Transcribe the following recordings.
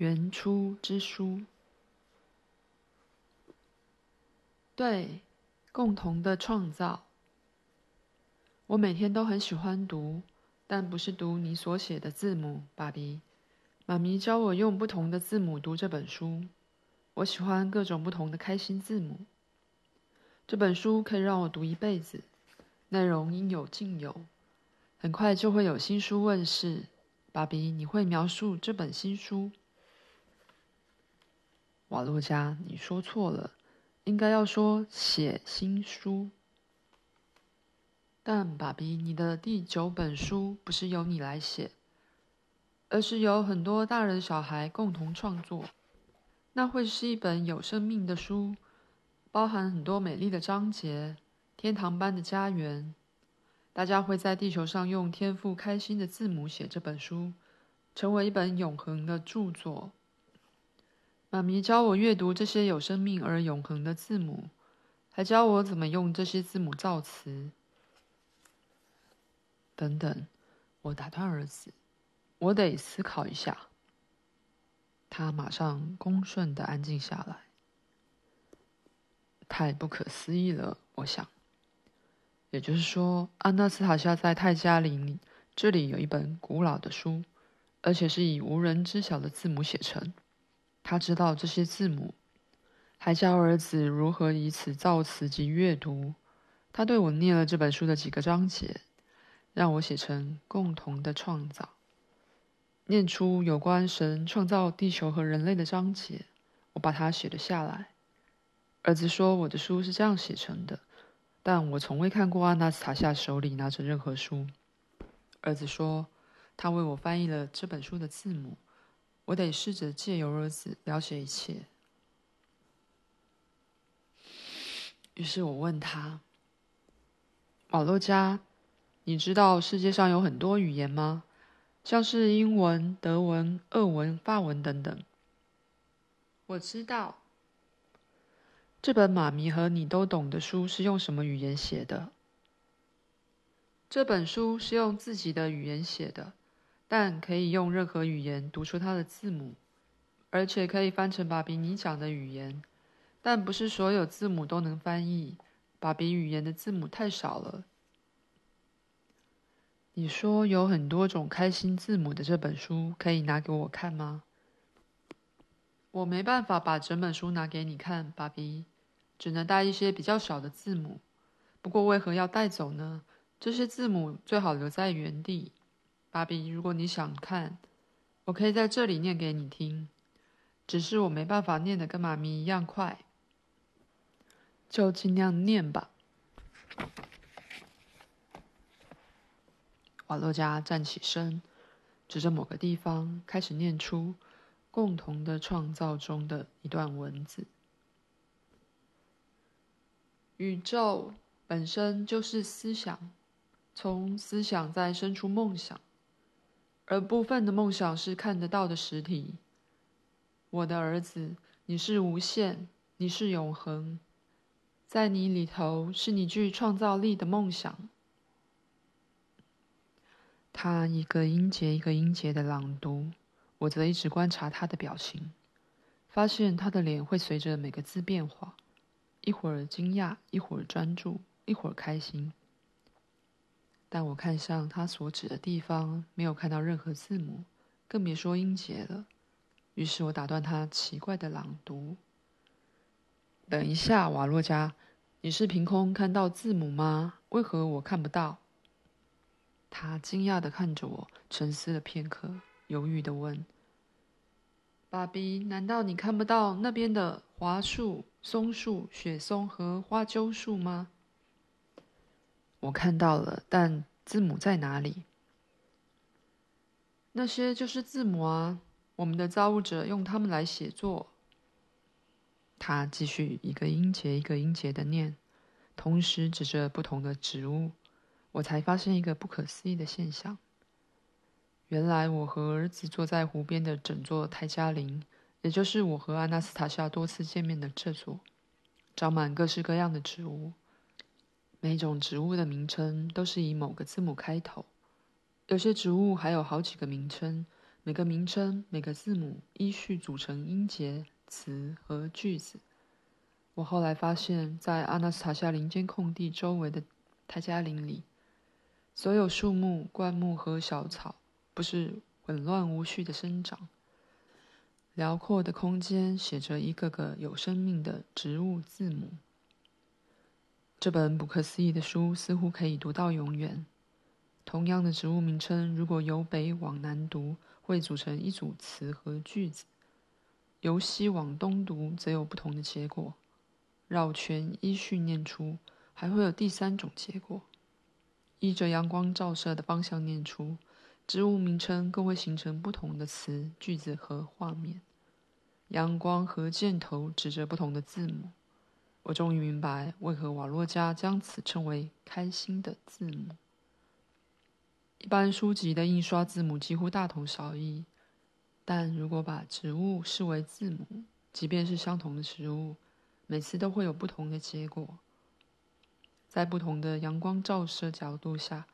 原初之书。对，共同的创造。我每天都很喜欢读，但不是读你所写的字母，爸比。妈咪教我用不同的字母读这本书。我喜欢各种不同的开心字母。这本书可以让我读一辈子，内容应有尽有。很快就会有新书问世，爸比，你会描述这本新书？瓦洛加，你说错了。应该要说写新书，但爸比，你的第九本书不是由你来写，而是由很多大人小孩共同创作。那会是一本有生命的书，包含很多美丽的章节，天堂般的家园。大家会在地球上用天赋开心的字母写这本书，成为一本永恒的著作。妈咪教我阅读这些有生命而永恒的字母，还教我怎么用这些字母造词。等等，我打断儿子，我得思考一下。他马上恭顺地安静下来。太不可思议了，我想。也就是说，安娜斯塔夏在泰加林这里有一本古老的书，而且是以无人知晓的字母写成。他知道这些字母，还教儿子如何以此造词及阅读。他对我念了这本书的几个章节，让我写成共同的创造，念出有关神创造地球和人类的章节。我把它写了下来。儿子说我的书是这样写成的，但我从未看过阿纳斯塔夏手里拿着任何书。儿子说他为我翻译了这本书的字母。我得试着借由儿子了解一切。于是我问他：“瓦洛加，你知道世界上有很多语言吗？像是英文、德文、俄文、法文等等。”我知道。这本妈咪和你都懂的书是用什么语言写的？这本书是用自己的语言写的。但可以用任何语言读出它的字母，而且可以翻成爸比你讲的语言，但不是所有字母都能翻译。爸比语言的字母太少了。你说有很多种开心字母的这本书可以拿给我看吗？我没办法把整本书拿给你看，爸比，只能带一些比较少的字母。不过为何要带走呢？这些字母最好留在原地。爸比，如果你想看，我可以在这里念给你听。只是我没办法念得跟妈咪一样快，就尽量念吧。瓦洛加站起身，指着某个地方，开始念出共同的创造中的一段文字：宇宙本身就是思想，从思想再生出梦想。而部分的梦想是看得到的实体。我的儿子，你是无限，你是永恒，在你里头是你具创造力的梦想。他一个音节一个音节的朗读，我则一直观察他的表情，发现他的脸会随着每个字变化，一会儿惊讶，一会儿专注，一会儿开心。但我看向他所指的地方，没有看到任何字母，更别说音节了。于是我打断他奇怪的朗读：“等一下，瓦洛加，你是凭空看到字母吗？为何我看不到？”他惊讶的看着我，沉思了片刻，犹豫的问：“爸比，难道你看不到那边的樺树、松树、雪松和花鸠树吗？”我看到了，但字母在哪里？那些就是字母啊！我们的造物者用它们来写作。他继续一个音节一个音节的念，同时指着不同的植物。我才发现一个不可思议的现象：原来我和儿子坐在湖边的整座泰加林，也就是我和阿纳斯塔夏多次见面的这座，长满各式各样的植物。每种植物的名称都是以某个字母开头，有些植物还有好几个名称，每个名称、每个字母依序组成音节、词和句子。我后来发现，在阿纳斯塔夏林间空地周围的泰加林里，所有树木、灌木和小草不是紊乱无序的生长。辽阔的空间写着一个个有生命的植物字母。这本不可思议的书似乎可以读到永远。同样的植物名称，如果由北往南读，会组成一组词和句子；由西往东读，则有不同的结果。绕圈依序念出，还会有第三种结果。依着阳光照射的方向念出，植物名称更会形成不同的词、句子和画面。阳光和箭头指着不同的字母，我终于明白为何瓦洛加将此称为“开心的字母”。一般书籍的印刷字母几乎大同小异，但如果把植物视为字母，即便是相同的植物，每次都会有不同的结果。在不同的阳光照射角度下，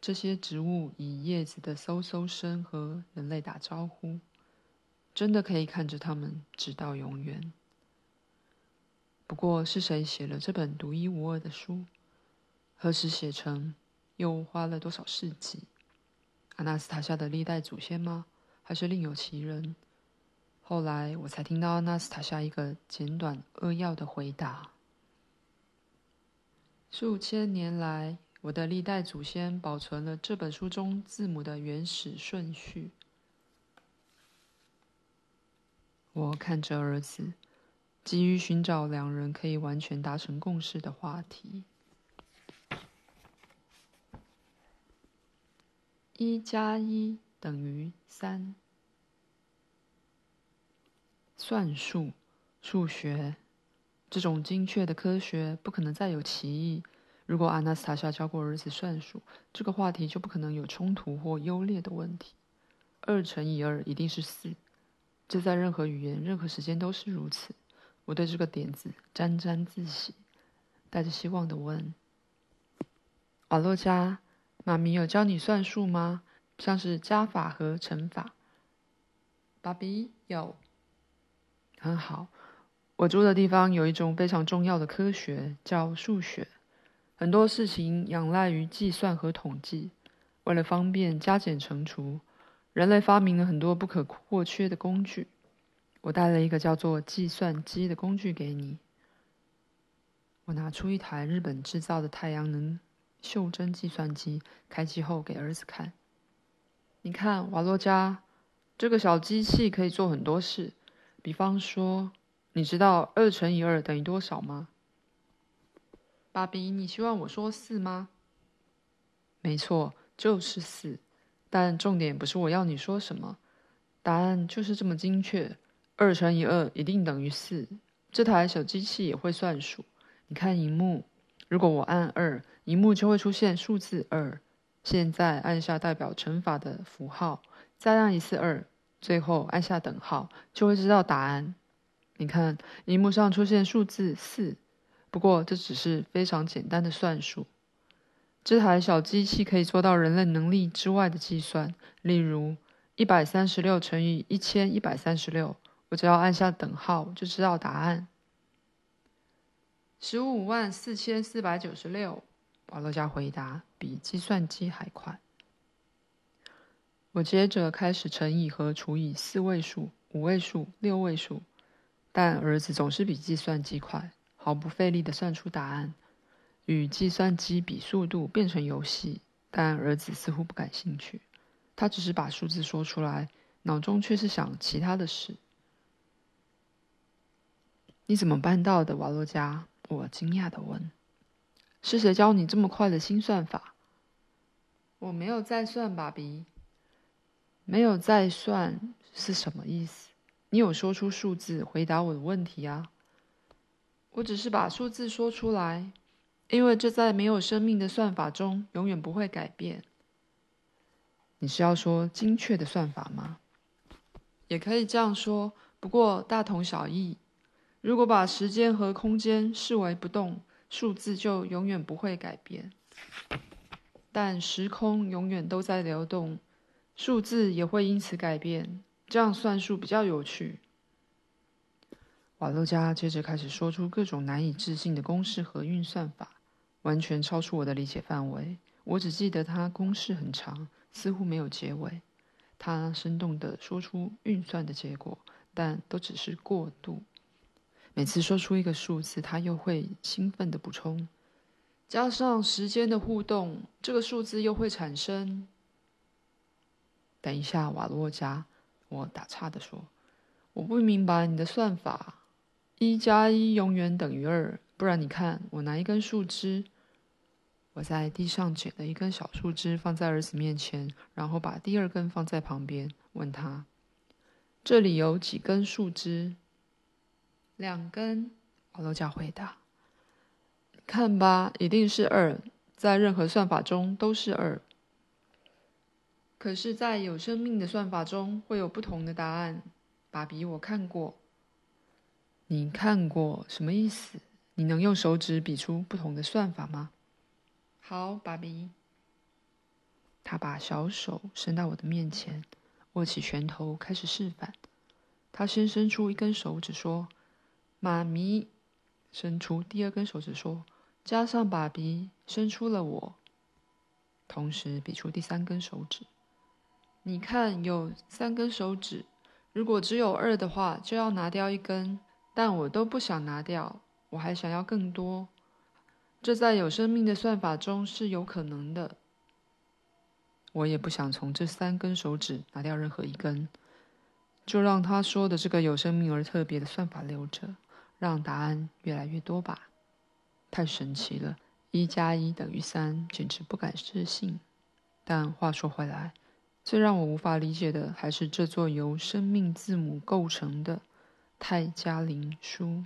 这些植物以叶子的嗖嗖声和人类打招呼。真的可以看着他们直到永远。不过，是谁写了这本独一无二的书？何时写成？又花了多少世纪？阿纳斯塔夏的历代祖先吗？还是另有其人？后来我才听到阿纳斯塔夏一个简短扼要的回答：数千年来，我的历代祖先保存了这本书中字母的原始顺序。我看着儿子，急于寻找两人可以完全达成共识的话题。一加一等于三。算术、数学这种精确的科学不可能再有歧义。如果阿纳斯塔夏教过儿子算术，这个话题就不可能有冲突或优劣的问题。二乘以二一定是四。这在任何语言、任何时间都是如此。我对这个点子沾沾自喜，带着希望地问：“瓦洛加，妈咪有教你算术吗？像是加法和乘法？”“爸比有。”“很好。我住的地方有一种非常重要的科学，叫数学。很多事情仰赖于计算和统计。为了方便加减乘除。”人类发明了很多不可或缺的工具。我带了一个叫做计算机的工具给你。我拿出一台日本制造的太阳能袖珍计算机，开机后给儿子看。你看，瓦洛加，这个小机器可以做很多事。比方说，你知道二乘以二等于多少吗？爸比，你希望我说四吗？没错，就是四。但重点不是我要你说什么，答案就是这么精确。二乘以二一定等于四。这台小机器也会算数。你看荧幕，如果我按二，荧幕就会出现数字二。现在按下代表乘法的符号，再按一次二，最后按下等号，就会知道答案。你看荧幕上出现数字四，不过这只是非常简单的算术。这台小机器可以做到人类能力之外的计算，例如一百三十六乘以一千一百三十六，我只要按下等号就知道答案。十五万四千四百九十六，瓦洛加回答，比计算机还快。我接着开始乘以和除以四位数、五位数、六位数，但儿子总是比计算机快，毫不费力的算出答案。与计算机比速度变成游戏，但儿子似乎不感兴趣。他只是把数字说出来，脑中却是想其他的事。你怎么办到的，瓦洛加？我惊讶地问。是谁教你这么快的新算法？我没有再算，爸比。没有再算是什么意思？你有说出数字回答我的问题啊？我只是把数字说出来。因为这在没有生命的算法中永远不会改变。你是要说精确的算法吗？也可以这样说，不过大同小异。如果把时间和空间视为不动，数字就永远不会改变。但时空永远都在流动，数字也会因此改变，这样算数比较有趣。瓦洛加接着开始说出各种难以置信的公式和运算法，完全超出我的理解范围。我只记得他公式很长，似乎没有结尾。他生动地说出运算的结果，但都只是过渡。每次说出一个数字，他又会兴奋地补充：“加上时间的互动，这个数字又会产生。”等一下，瓦洛加，我打岔的说：“我不明白你的算法，一加一永远等于二，不然你看，我拿一根树枝，我在地上捡了一根小树枝，放在儿子面前，然后把第二根放在旁边，问他：这里有几根树枝？两根。”保罗教回答：“看吧，一定是二，在任何算法中都是二。”可是，在有生命的算法中会有不同的答案。爸比，我看过。你看过什么意思？你能用手指比出不同的算法吗？好，爸比。他把小手伸到我的面前，握起拳头开始示范。他先伸出一根手指说：“妈咪。”伸出第二根手指说：“加上爸比，伸出了我。”同时比出第三根手指。你看，有三根手指，如果只有二的话，就要拿掉一根。但我都不想拿掉，我还想要更多。这在有生命的算法中是有可能的。我也不想从这三根手指拿掉任何一根，就让他说的这个有生命而特别的算法留着，让答案越来越多吧。太神奇了，一加一等于三，简直不敢置信。但话说回来。最让我无法理解的，还是这座由生命字母构成的泰加林书。